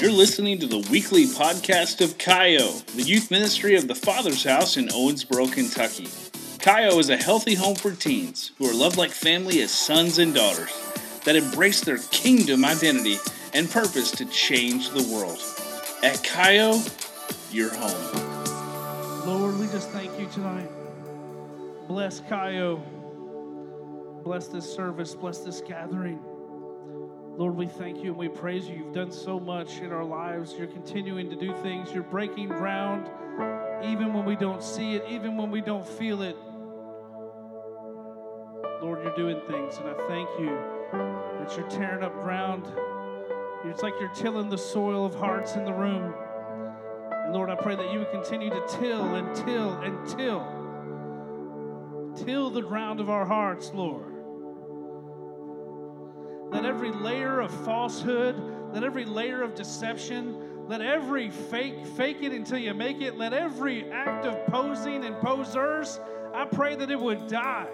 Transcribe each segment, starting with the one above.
You're listening to the weekly podcast of Kaio, the youth ministry of the Father's House in Owensboro, Kentucky. Kaio is a healthy home for teens who are loved like family as sons and daughters that embrace their kingdom identity and purpose to change the world. At Kaio, you're home. Lord, we just thank you tonight. Bless Kaio. Bless this service. Bless this gathering. Lord, we thank you and we praise you. You've done so much in our lives. You're continuing to do things. You're breaking ground even when we don't see it, even when we don't feel it. Lord, you're doing things, and I thank you that you're tearing up ground. It's like you're tilling the soil of hearts in the room. And Lord, I pray that you would continue to till and till and till. Till the ground of our hearts, Lord. Let every layer of falsehood, let every layer of deception, let every fake, fake it until you make it, let every act of posing and posers, I pray that it would die.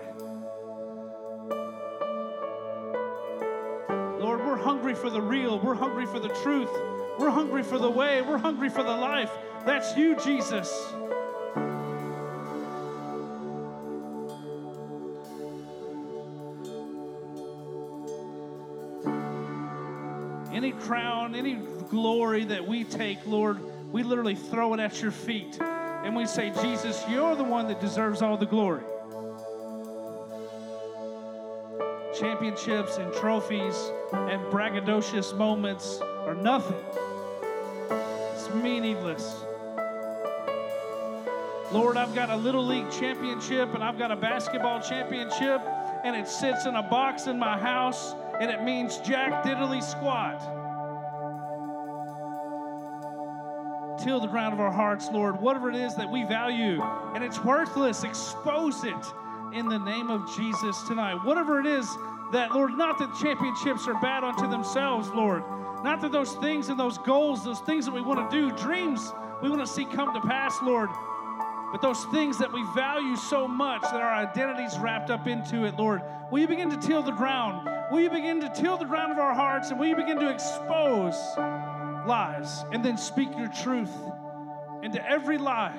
Lord, we're hungry for the real. We're hungry for the truth. We're hungry for the way. We're hungry for the life. That's you, Jesus. Crown, any glory that we take, Lord, we literally throw it at your feet. And we say, Jesus, you're the one that deserves all the glory. Championships and trophies and braggadocious moments are nothing. It's meaningless. Lord, I've got a little league championship and I've got a basketball championship, and it sits in a box in my house and it means jack diddly squat. Till the ground of our hearts, Lord, whatever it is that we value and it's worthless, expose it in the name of Jesus tonight. Whatever it is that, Lord, not that championships are bad unto themselves, Lord. Not that those things and those goals, those things that we want to do, dreams we want to see come to pass, Lord. But those things that we value so much that our identity's wrapped up into it, Lord, will you begin to till the ground? Will you begin to till the ground of our hearts and will you begin to expose lies and then speak your truth into every lie?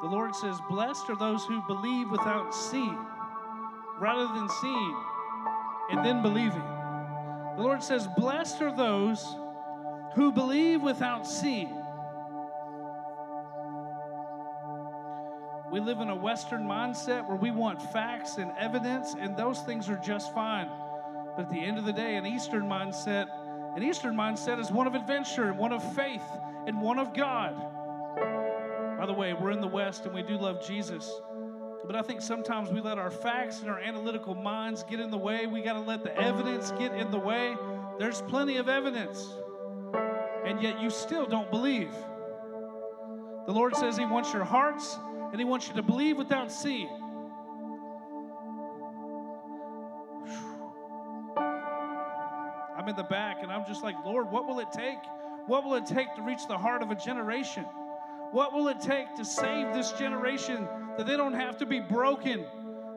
The Lord says, Blessed are those who believe without seeing, rather than seeing and then believing. The Lord says, Blessed are those who believe without seeing. We live in a Western mindset where we want facts and evidence, and those things are just fine. But at the end of the day, an Eastern mindset, an Eastern mindset is one of adventure, one of faith, and one of God. By the way, we're in the West and we do love Jesus. But I think sometimes we let our facts and our analytical minds get in the way. We got to let the evidence get in the way. There's plenty of evidence, and yet you still don't believe. The Lord says He wants your hearts and He wants you to believe without seeing. I'm in the back and I'm just like, Lord, what will it take? What will it take to reach the heart of a generation? What will it take to save this generation that they don't have to be broken?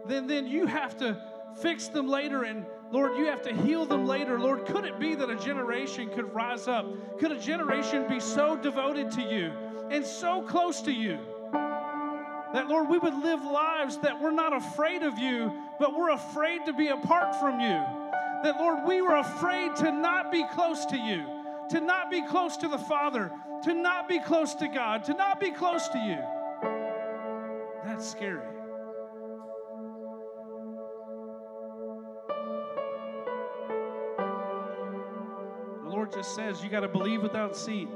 Then, then you have to fix them later, and Lord, you have to heal them later. Lord, could it be that a generation could rise up? Could a generation be so devoted to you and so close to you that, Lord, we would live lives that we're not afraid of you, but we're afraid to be apart from you? That, Lord, we were afraid to not be close to you, to not be close to the Father, to not be close to God, to not be close to you. That's scary. The Lord just says you got to believe without seeing.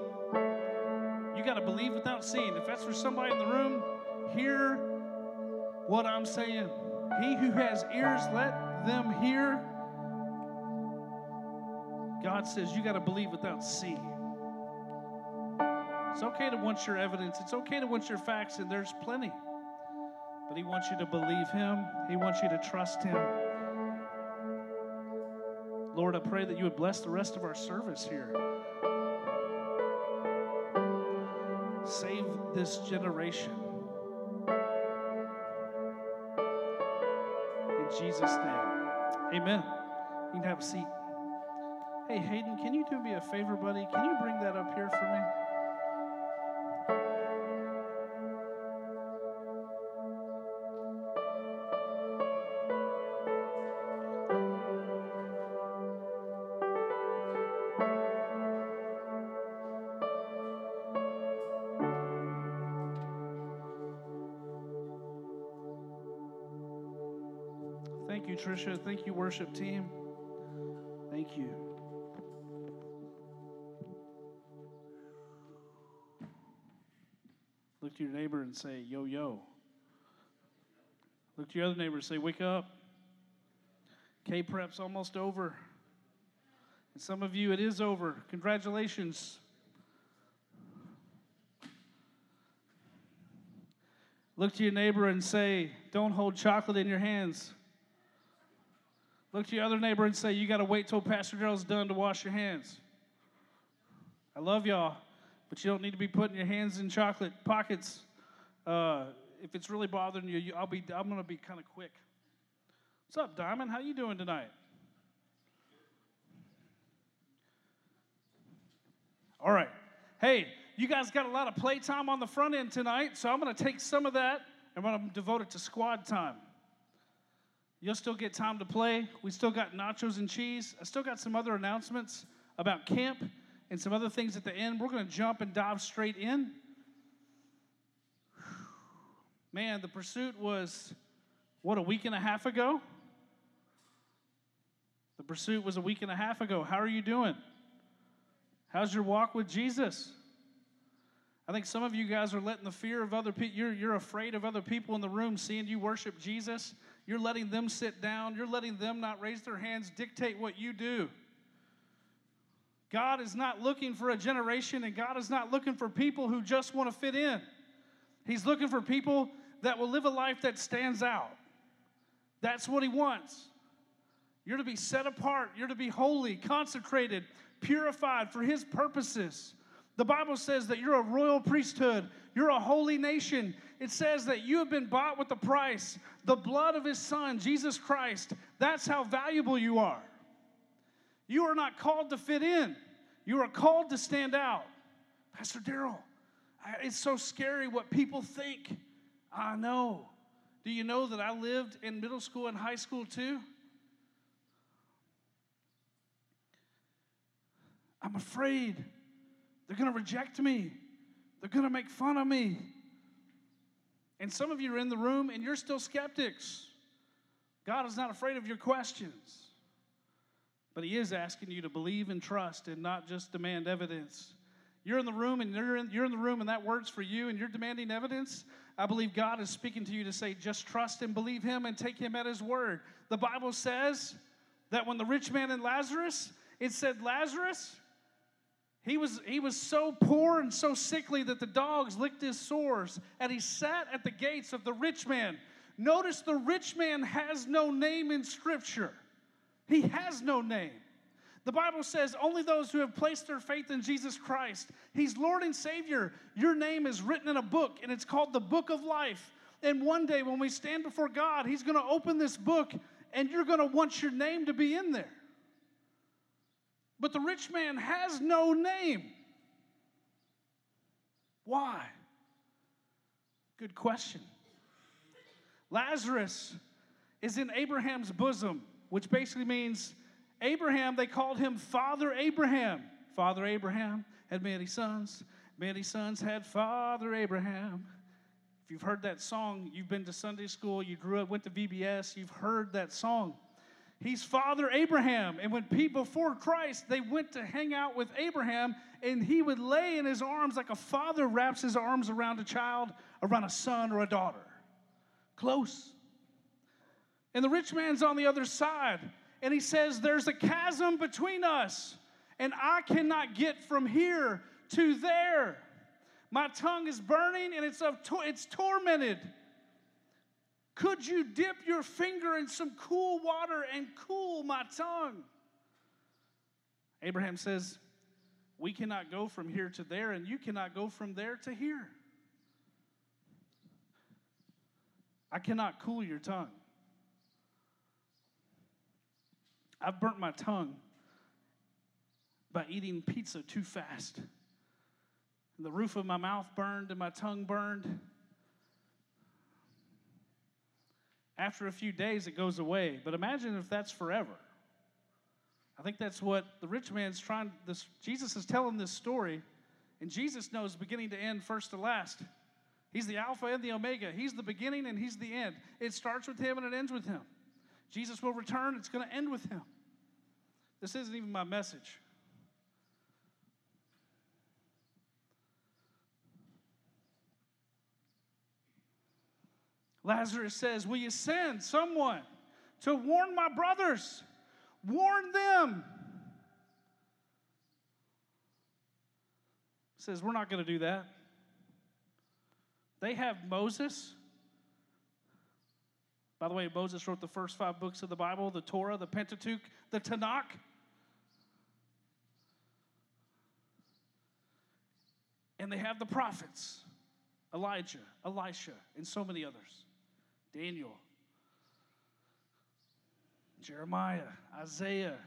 Got to believe without seeing. If that's for somebody in the room, hear what I'm saying. He who has ears, let them hear. God says you got to believe without seeing. It's okay to want your evidence. It's okay to want your facts, and there's plenty. But He wants you to believe Him, He wants you to trust Him. Lord, I pray that you would bless the rest of our service here. Save this generation. In Jesus' name, amen. You can have a seat. Hey, Hayden, can you do me a favor, buddy? Can you bring that up here for me? You, Thank you, worship team. Thank you. Look to your neighbor and say, yo, yo. Look to your other neighbor and say, wake up. K prep's almost over. And some of you, it is over. Congratulations. Look to your neighbor and say, don't hold chocolate in your hands. Look to your other neighbor and say, You got to wait till Pastor Daryl's done to wash your hands. I love y'all, but you don't need to be putting your hands in chocolate pockets. Uh, if it's really bothering you, you I'll be, I'm going to be kind of quick. What's up, Diamond? How you doing tonight? All right. Hey, you guys got a lot of playtime on the front end tonight, so I'm going to take some of that and I'm going to devote it to squad time. You'll still get time to play. We still got nachos and cheese. I still got some other announcements about camp and some other things at the end. We're going to jump and dive straight in. Man, the pursuit was, what, a week and a half ago? The pursuit was a week and a half ago. How are you doing? How's your walk with Jesus? I think some of you guys are letting the fear of other people, you're, you're afraid of other people in the room seeing you worship Jesus. You're letting them sit down. You're letting them not raise their hands dictate what you do. God is not looking for a generation, and God is not looking for people who just want to fit in. He's looking for people that will live a life that stands out. That's what He wants. You're to be set apart, you're to be holy, consecrated, purified for His purposes. The Bible says that you're a royal priesthood, you're a holy nation. It says that you have been bought with the price, the blood of his son, Jesus Christ. That's how valuable you are. You are not called to fit in, you are called to stand out. Pastor Daryl, it's so scary what people think. I know. Do you know that I lived in middle school and high school too? I'm afraid they're going to reject me. They're going to make fun of me. And some of you are in the room and you're still skeptics. God is not afraid of your questions, but He is asking you to believe and trust and not just demand evidence. You're in the room and you're in, you're in the room and that word's for you and you're demanding evidence. I believe God is speaking to you to say, just trust and believe Him and take Him at His word. The Bible says that when the rich man and Lazarus, it said, Lazarus, he was, he was so poor and so sickly that the dogs licked his sores, and he sat at the gates of the rich man. Notice the rich man has no name in Scripture. He has no name. The Bible says only those who have placed their faith in Jesus Christ, He's Lord and Savior. Your name is written in a book, and it's called the Book of Life. And one day when we stand before God, He's going to open this book, and you're going to want your name to be in there. But the rich man has no name. Why? Good question. Lazarus is in Abraham's bosom, which basically means Abraham, they called him Father Abraham. Father Abraham had many sons. Many sons had Father Abraham. If you've heard that song, you've been to Sunday school, you grew up, went to VBS, you've heard that song. He's Father Abraham. And when people before Christ, they went to hang out with Abraham, and he would lay in his arms like a father wraps his arms around a child, around a son or a daughter. Close. And the rich man's on the other side, and he says, There's a chasm between us, and I cannot get from here to there. My tongue is burning, and it's, of to- it's tormented. Could you dip your finger in some cool water and cool my tongue? Abraham says, We cannot go from here to there, and you cannot go from there to here. I cannot cool your tongue. I've burnt my tongue by eating pizza too fast. The roof of my mouth burned and my tongue burned. After a few days, it goes away. But imagine if that's forever. I think that's what the rich man's trying. This Jesus is telling this story, and Jesus knows beginning to end, first to last. He's the Alpha and the Omega. He's the beginning and He's the end. It starts with Him and it ends with Him. Jesus will return, it's going to end with Him. This isn't even my message. Lazarus says, Will you send someone to warn my brothers? Warn them. Says, We're not going to do that. They have Moses. By the way, Moses wrote the first five books of the Bible the Torah, the Pentateuch, the Tanakh. And they have the prophets Elijah, Elisha, and so many others. Daniel, Jeremiah, Isaiah.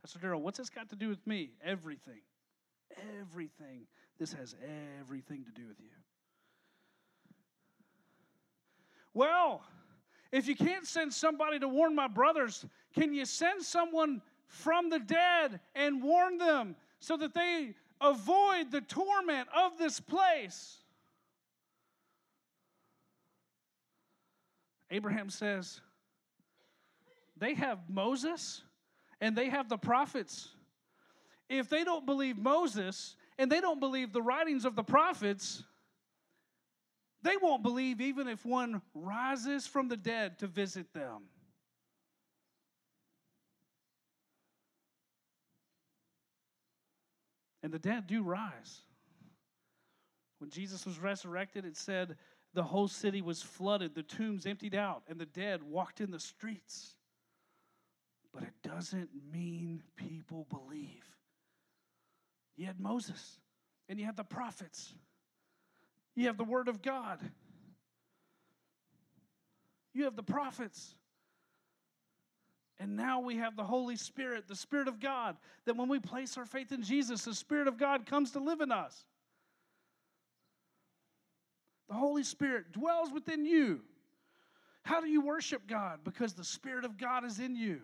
Pastor Daryl, what's this got to do with me? Everything. Everything. This has everything to do with you. Well, if you can't send somebody to warn my brothers, can you send someone from the dead and warn them so that they avoid the torment of this place? Abraham says, they have Moses and they have the prophets. If they don't believe Moses and they don't believe the writings of the prophets, they won't believe even if one rises from the dead to visit them. And the dead do rise. When Jesus was resurrected, it said the whole city was flooded, the tombs emptied out, and the dead walked in the streets. But it doesn't mean people believe. You had Moses, and you had the prophets, you have the Word of God, you have the prophets. And now we have the Holy Spirit, the Spirit of God, that when we place our faith in Jesus, the Spirit of God comes to live in us. The Holy Spirit dwells within you. How do you worship God? Because the Spirit of God is in you.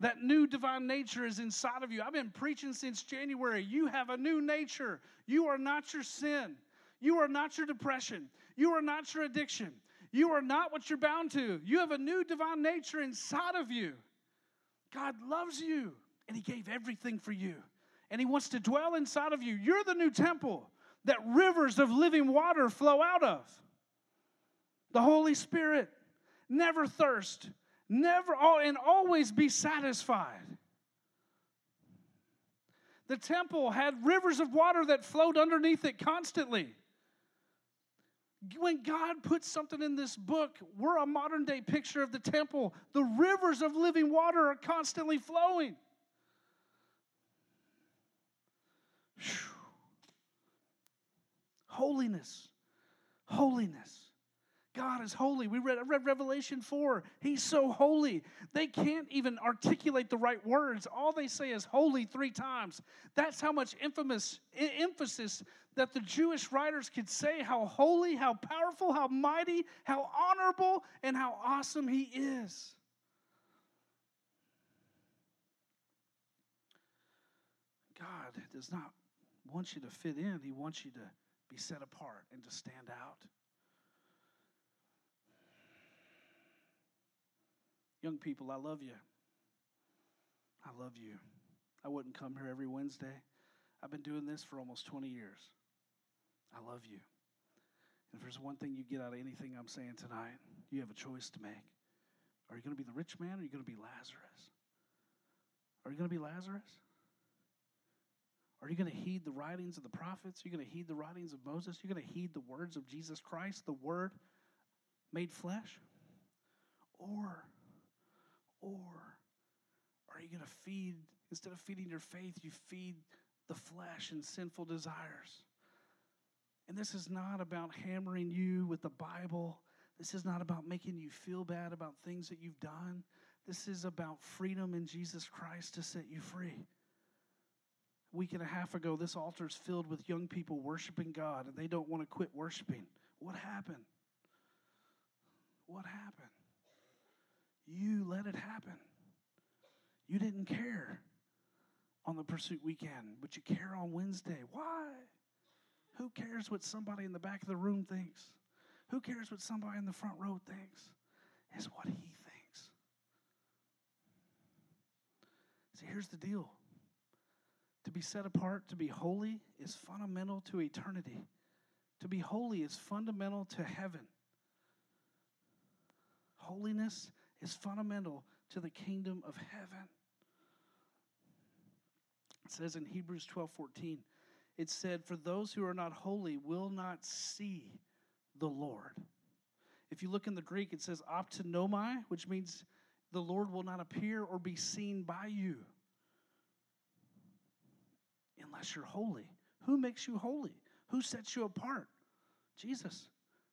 That new divine nature is inside of you. I've been preaching since January. You have a new nature. You are not your sin. You are not your depression. You are not your addiction. You are not what you're bound to. You have a new divine nature inside of you. God loves you, and He gave everything for you. And He wants to dwell inside of you. You're the new temple that rivers of living water flow out of. The Holy Spirit. Never thirst, never and always be satisfied. The temple had rivers of water that flowed underneath it constantly. When God puts something in this book, we're a modern day picture of the temple. The rivers of living water are constantly flowing. Whew. Holiness. Holiness. God is holy. We read, I read Revelation 4. He's so holy. They can't even articulate the right words. All they say is holy three times. That's how much infamous emphasis that the Jewish writers could say how holy, how powerful, how mighty, how honorable, and how awesome he is. God does not want you to fit in, he wants you to be set apart and to stand out. Young people, I love you. I love you. I wouldn't come here every Wednesday. I've been doing this for almost 20 years. I love you. And if there's one thing you get out of anything I'm saying tonight, you have a choice to make. Are you going to be the rich man or are you going to be Lazarus? Are you going to be Lazarus? Are you going to heed the writings of the prophets? Are you going to heed the writings of Moses? Are you going to heed the words of Jesus Christ, the Word made flesh? Or or are you going to feed, instead of feeding your faith, you feed the flesh and sinful desires? And this is not about hammering you with the Bible. This is not about making you feel bad about things that you've done. This is about freedom in Jesus Christ to set you free. Week and a half ago, this altar is filled with young people worshiping God, and they don't want to quit worshiping. What happened? What happened? You let it happen. You didn't care on the pursuit weekend, but you care on Wednesday. Why? Who cares what somebody in the back of the room thinks? Who cares what somebody in the front row thinks? It's what he thinks. See, here's the deal to be set apart, to be holy, is fundamental to eternity. To be holy is fundamental to heaven. Holiness is fundamental to the kingdom of heaven. It says in Hebrews 12 14, it said, For those who are not holy will not see the Lord. If you look in the Greek, it says optanomai, which means the Lord will not appear or be seen by you unless you're holy. Who makes you holy? Who sets you apart? Jesus.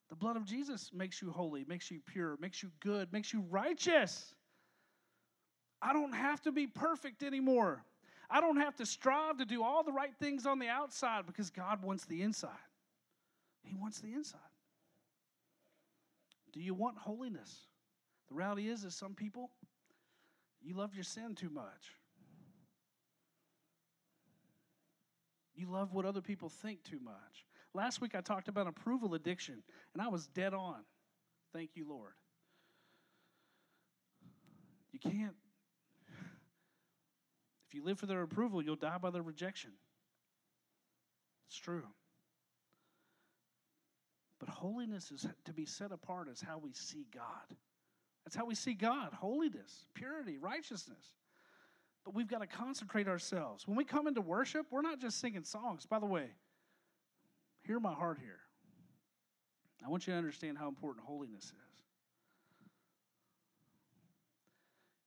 The blood of Jesus makes you holy, makes you pure, makes you good, makes you righteous. I don't have to be perfect anymore. I don't have to strive to do all the right things on the outside because God wants the inside. He wants the inside. Do you want holiness? The reality is, is some people, you love your sin too much. You love what other people think too much. Last week I talked about approval addiction, and I was dead on. Thank you, Lord. You can't, if you live for their approval, you'll die by their rejection. It's true. But holiness is to be set apart as how we see God. That's how we see God holiness, purity, righteousness. But we've got to consecrate ourselves. When we come into worship, we're not just singing songs. By the way, hear my heart here. I want you to understand how important holiness is.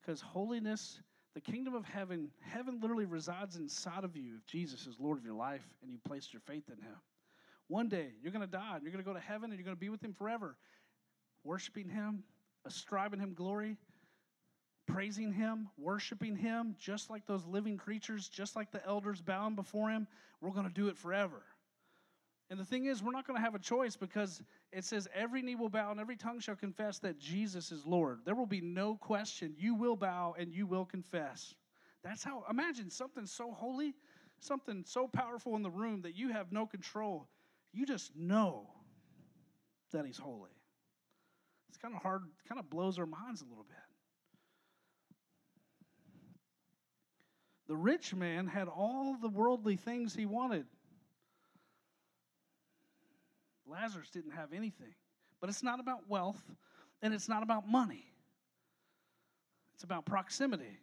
Because holiness, the kingdom of heaven, heaven literally resides inside of you if Jesus is Lord of your life and you placed your faith in Him. One day, you're going to die and you're going to go to heaven and you're going to be with Him forever, worshiping Him, ascribing Him glory, praising Him, worshiping Him, just like those living creatures, just like the elders bowing before Him. We're going to do it forever. And the thing is, we're not going to have a choice because it says every knee will bow and every tongue shall confess that Jesus is Lord. There will be no question. You will bow and you will confess. That's how, imagine something so holy, something so powerful in the room that you have no control. You just know that He's holy. It's kind of hard, kind of blows our minds a little bit. The rich man had all the worldly things he wanted. Lazarus didn't have anything. But it's not about wealth and it's not about money. It's about proximity.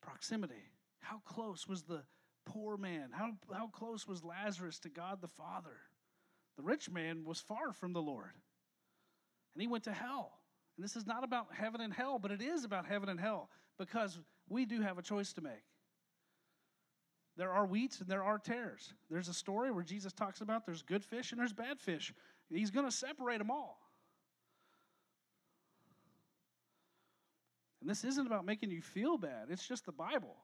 Proximity. How close was the poor man? How, how close was Lazarus to God the Father? The rich man was far from the Lord, and he went to hell. And this is not about heaven and hell, but it is about heaven and hell because we do have a choice to make. There are wheats and there are tares. There's a story where Jesus talks about there's good fish and there's bad fish. He's going to separate them all. And this isn't about making you feel bad, it's just the Bible.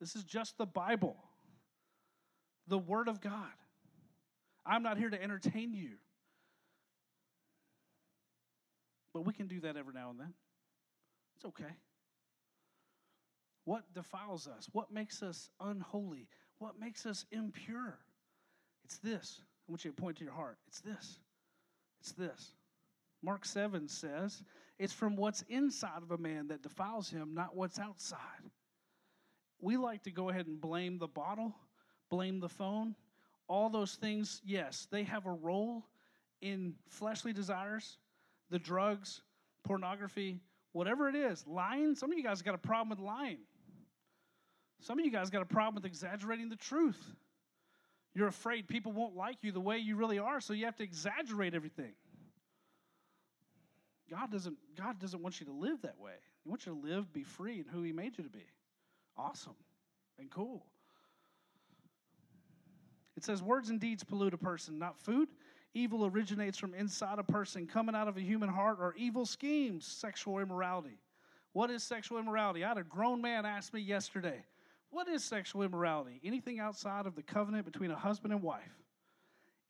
This is just the Bible, the Word of God. I'm not here to entertain you. But we can do that every now and then. It's okay. What defiles us? What makes us unholy? What makes us impure? It's this. I want you to point to your heart. It's this. It's this. Mark 7 says, It's from what's inside of a man that defiles him, not what's outside. We like to go ahead and blame the bottle, blame the phone. All those things, yes, they have a role in fleshly desires, the drugs, pornography, whatever it is. Lying, some of you guys got a problem with lying. Some of you guys got a problem with exaggerating the truth. You're afraid people won't like you the way you really are, so you have to exaggerate everything. God doesn't, God doesn't want you to live that way. He wants you to live, be free, and who He made you to be. Awesome and cool. It says, Words and deeds pollute a person, not food. Evil originates from inside a person, coming out of a human heart, or evil schemes, sexual immorality. What is sexual immorality? I had a grown man ask me yesterday, What is sexual immorality? Anything outside of the covenant between a husband and wife.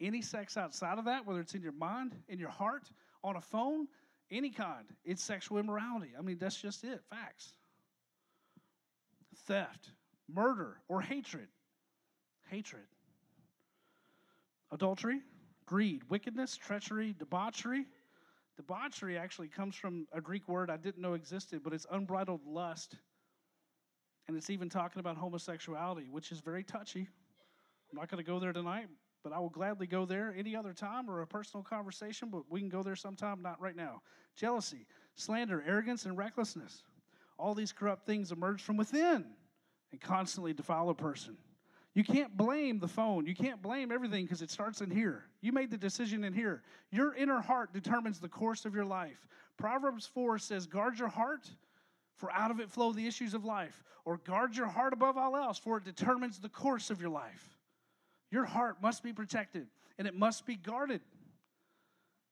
Any sex outside of that, whether it's in your mind, in your heart, on a phone, any kind, it's sexual immorality. I mean, that's just it, facts. Theft, murder, or hatred. Hatred. Adultery, greed, wickedness, treachery, debauchery. Debauchery actually comes from a Greek word I didn't know existed, but it's unbridled lust. And it's even talking about homosexuality, which is very touchy. I'm not going to go there tonight, but I will gladly go there any other time or a personal conversation, but we can go there sometime, not right now. Jealousy, slander, arrogance, and recklessness. All these corrupt things emerge from within and constantly defile a person. You can't blame the phone. You can't blame everything because it starts in here. You made the decision in here. Your inner heart determines the course of your life. Proverbs 4 says, Guard your heart, for out of it flow the issues of life. Or guard your heart above all else, for it determines the course of your life. Your heart must be protected and it must be guarded.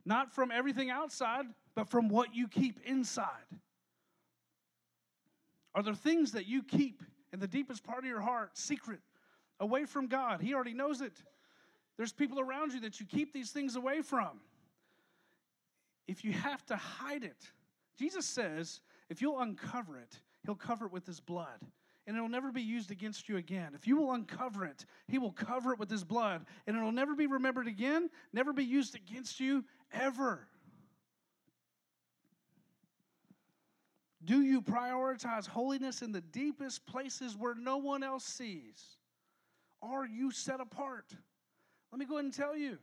Not from everything outside, but from what you keep inside. Are there things that you keep in the deepest part of your heart, secret, away from God? He already knows it. There's people around you that you keep these things away from. If you have to hide it, Jesus says, if you'll uncover it, he'll cover it with his blood and it'll never be used against you again. If you will uncover it, He will cover it with His blood, and it'll never be remembered again, never be used against you ever. Do you prioritize holiness in the deepest places where no one else sees? Are you set apart? Let me go ahead and tell you.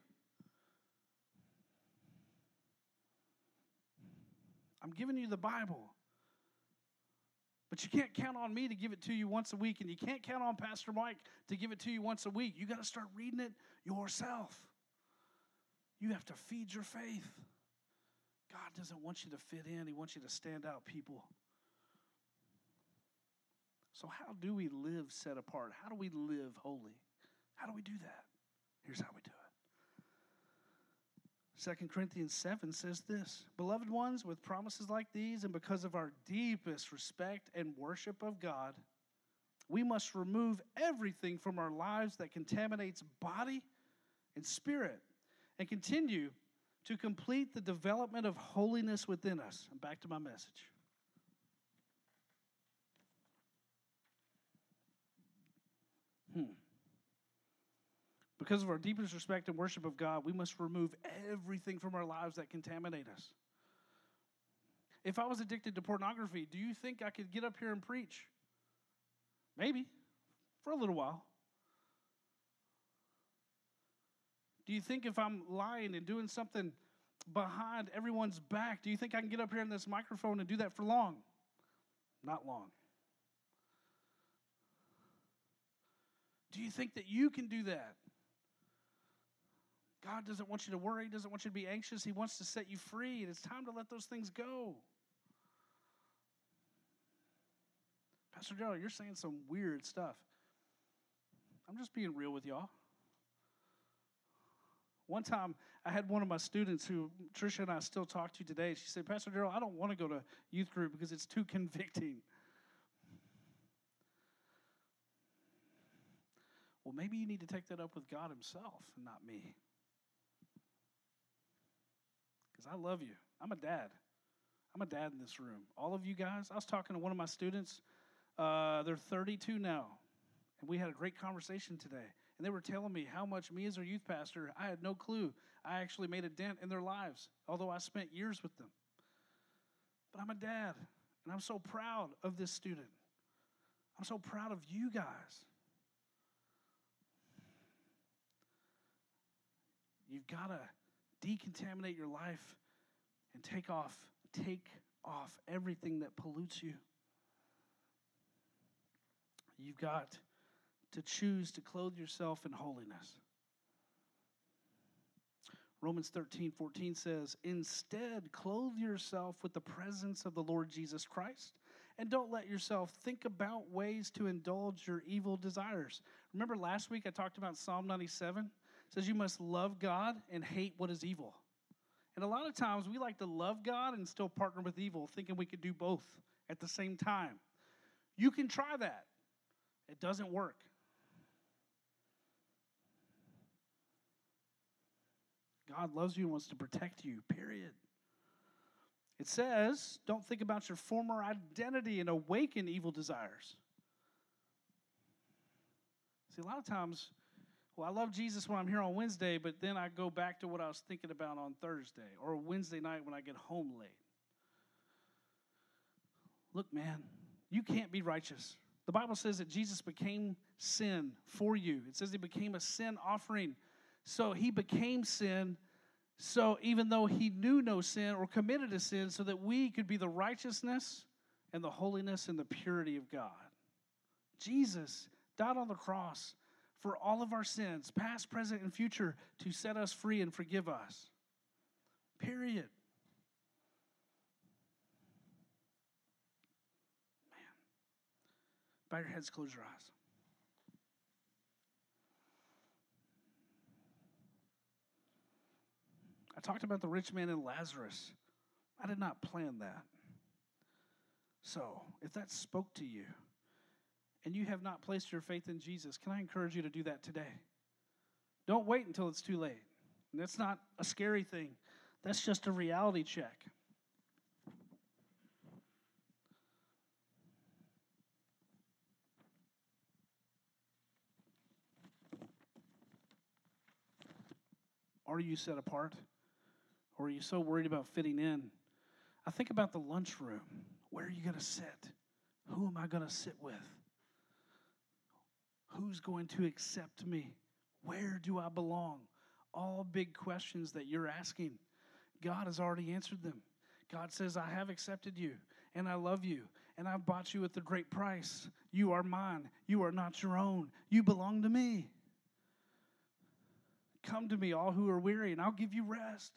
I'm giving you the Bible. But you can't count on me to give it to you once a week, and you can't count on Pastor Mike to give it to you once a week. You got to start reading it yourself. You have to feed your faith. God doesn't want you to fit in, He wants you to stand out, people. So, how do we live set apart? How do we live holy? How do we do that? Here's how we do it. 2 Corinthians 7 says this Beloved ones, with promises like these, and because of our deepest respect and worship of God, we must remove everything from our lives that contaminates body and spirit and continue to complete the development of holiness within us. And back to my message. Because of our deepest respect and worship of God, we must remove everything from our lives that contaminate us. If I was addicted to pornography, do you think I could get up here and preach? Maybe, for a little while. Do you think if I'm lying and doing something behind everyone's back, do you think I can get up here in this microphone and do that for long? Not long. Do you think that you can do that? God doesn't want you to worry, doesn't want you to be anxious. He wants to set you free, and it's time to let those things go. Pastor Joe, you're saying some weird stuff. I'm just being real with y'all. One time, I had one of my students who Tricia and I still talk to today. She said, Pastor Daryl, I don't want to go to youth group because it's too convicting. Well, maybe you need to take that up with God Himself, not me I love you. I'm a dad. I'm a dad in this room. All of you guys, I was talking to one of my students. Uh, they're 32 now, and we had a great conversation today. And they were telling me how much me as their youth pastor, I had no clue. I actually made a dent in their lives, although I spent years with them. But I'm a dad, and I'm so proud of this student. I'm so proud of you guys. You've got to decontaminate your life and take off take off everything that pollutes you. You've got to choose to clothe yourself in holiness. Romans 13, 14 says, Instead, clothe yourself with the presence of the Lord Jesus Christ And don't let yourself think about ways to indulge your evil desires. Remember last week I talked about Psalm 97? Says you must love God and hate what is evil. And a lot of times we like to love God and still partner with evil, thinking we could do both at the same time. You can try that, it doesn't work. God loves you and wants to protect you, period. It says, don't think about your former identity and awaken evil desires. See, a lot of times, well, I love Jesus when I'm here on Wednesday, but then I go back to what I was thinking about on Thursday or Wednesday night when I get home late. Look, man, you can't be righteous. The Bible says that Jesus became sin for you. It says he became a sin offering. So he became sin so even though he knew no sin or committed a sin, so that we could be the righteousness and the holiness and the purity of God. Jesus died on the cross for all of our sins, past, present, and future, to set us free and forgive us. Period. Man. Bow your heads, close your eyes. I talked about the rich man and Lazarus. I did not plan that. So, if that spoke to you and you have not placed your faith in Jesus, can I encourage you to do that today? Don't wait until it's too late. And that's not a scary thing, that's just a reality check. Are you set apart? Or are you so worried about fitting in? I think about the lunchroom. Where are you going to sit? Who am I going to sit with? Who's going to accept me? Where do I belong? All big questions that you're asking. God has already answered them. God says, I have accepted you and I love you and I've bought you at the great price. You are mine. You are not your own. You belong to me. Come to me, all who are weary, and I'll give you rest.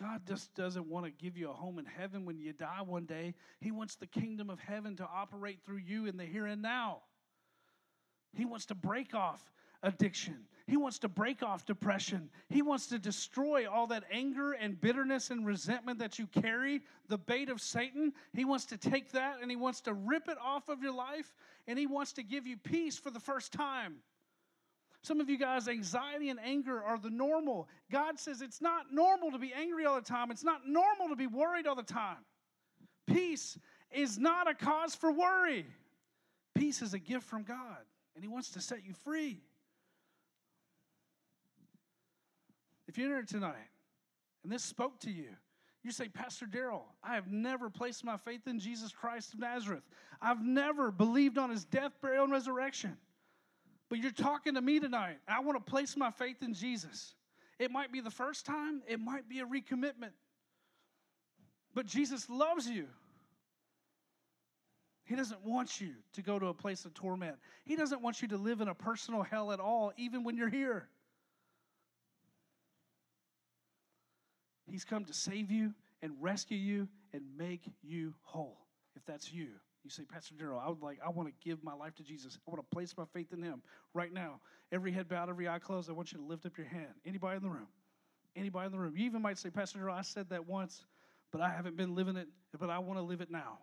God just doesn't want to give you a home in heaven when you die one day. He wants the kingdom of heaven to operate through you in the here and now. He wants to break off addiction. He wants to break off depression. He wants to destroy all that anger and bitterness and resentment that you carry, the bait of Satan. He wants to take that and he wants to rip it off of your life and he wants to give you peace for the first time. Some of you guys, anxiety and anger are the normal. God says it's not normal to be angry all the time, it's not normal to be worried all the time. Peace is not a cause for worry. Peace is a gift from God, and He wants to set you free. If you're here tonight and this spoke to you, you say, Pastor Daryl, I have never placed my faith in Jesus Christ of Nazareth. I've never believed on his death, burial, and resurrection. But you're talking to me tonight. I want to place my faith in Jesus. It might be the first time, it might be a recommitment. But Jesus loves you. He doesn't want you to go to a place of torment. He doesn't want you to live in a personal hell at all, even when you're here. He's come to save you and rescue you and make you whole, if that's you. You say, Pastor Daryl, I would like, I want to give my life to Jesus. I want to place my faith in Him right now. Every head bowed, every eye closed. I want you to lift up your hand. Anybody in the room? Anybody in the room? You even might say, Pastor Daryl, I said that once, but I haven't been living it, but I want to live it now.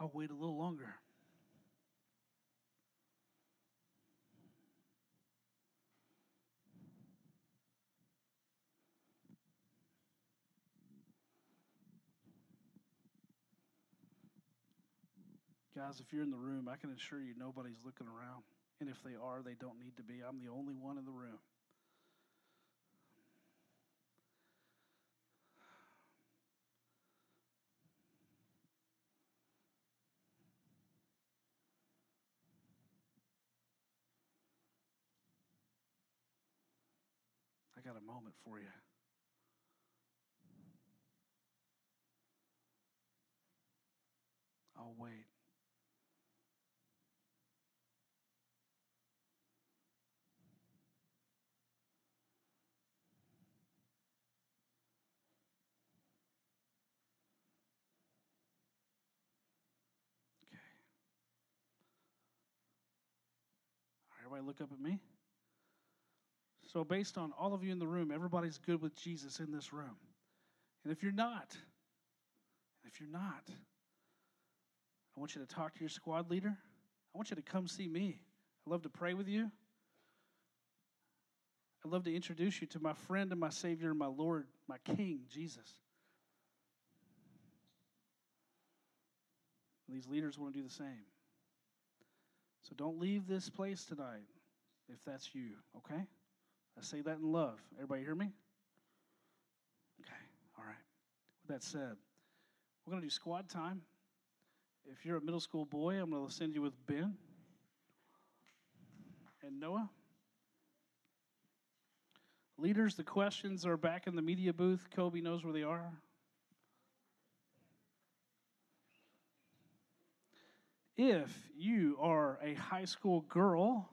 I'll wait a little longer. Guys, if you're in the room, I can assure you nobody's looking around. And if they are, they don't need to be. I'm the only one in the room. A moment for you. I'll wait. Okay. Everybody look up at me. So, based on all of you in the room, everybody's good with Jesus in this room. And if you're not, if you're not, I want you to talk to your squad leader. I want you to come see me. I'd love to pray with you. I'd love to introduce you to my friend and my Savior and my Lord, my King, Jesus. These leaders want to do the same. So don't leave this place tonight if that's you, okay? I say that in love. Everybody hear me? Okay, all right. With that said, we're going to do squad time. If you're a middle school boy, I'm going to send you with Ben and Noah. Leaders, the questions are back in the media booth. Kobe knows where they are. If you are a high school girl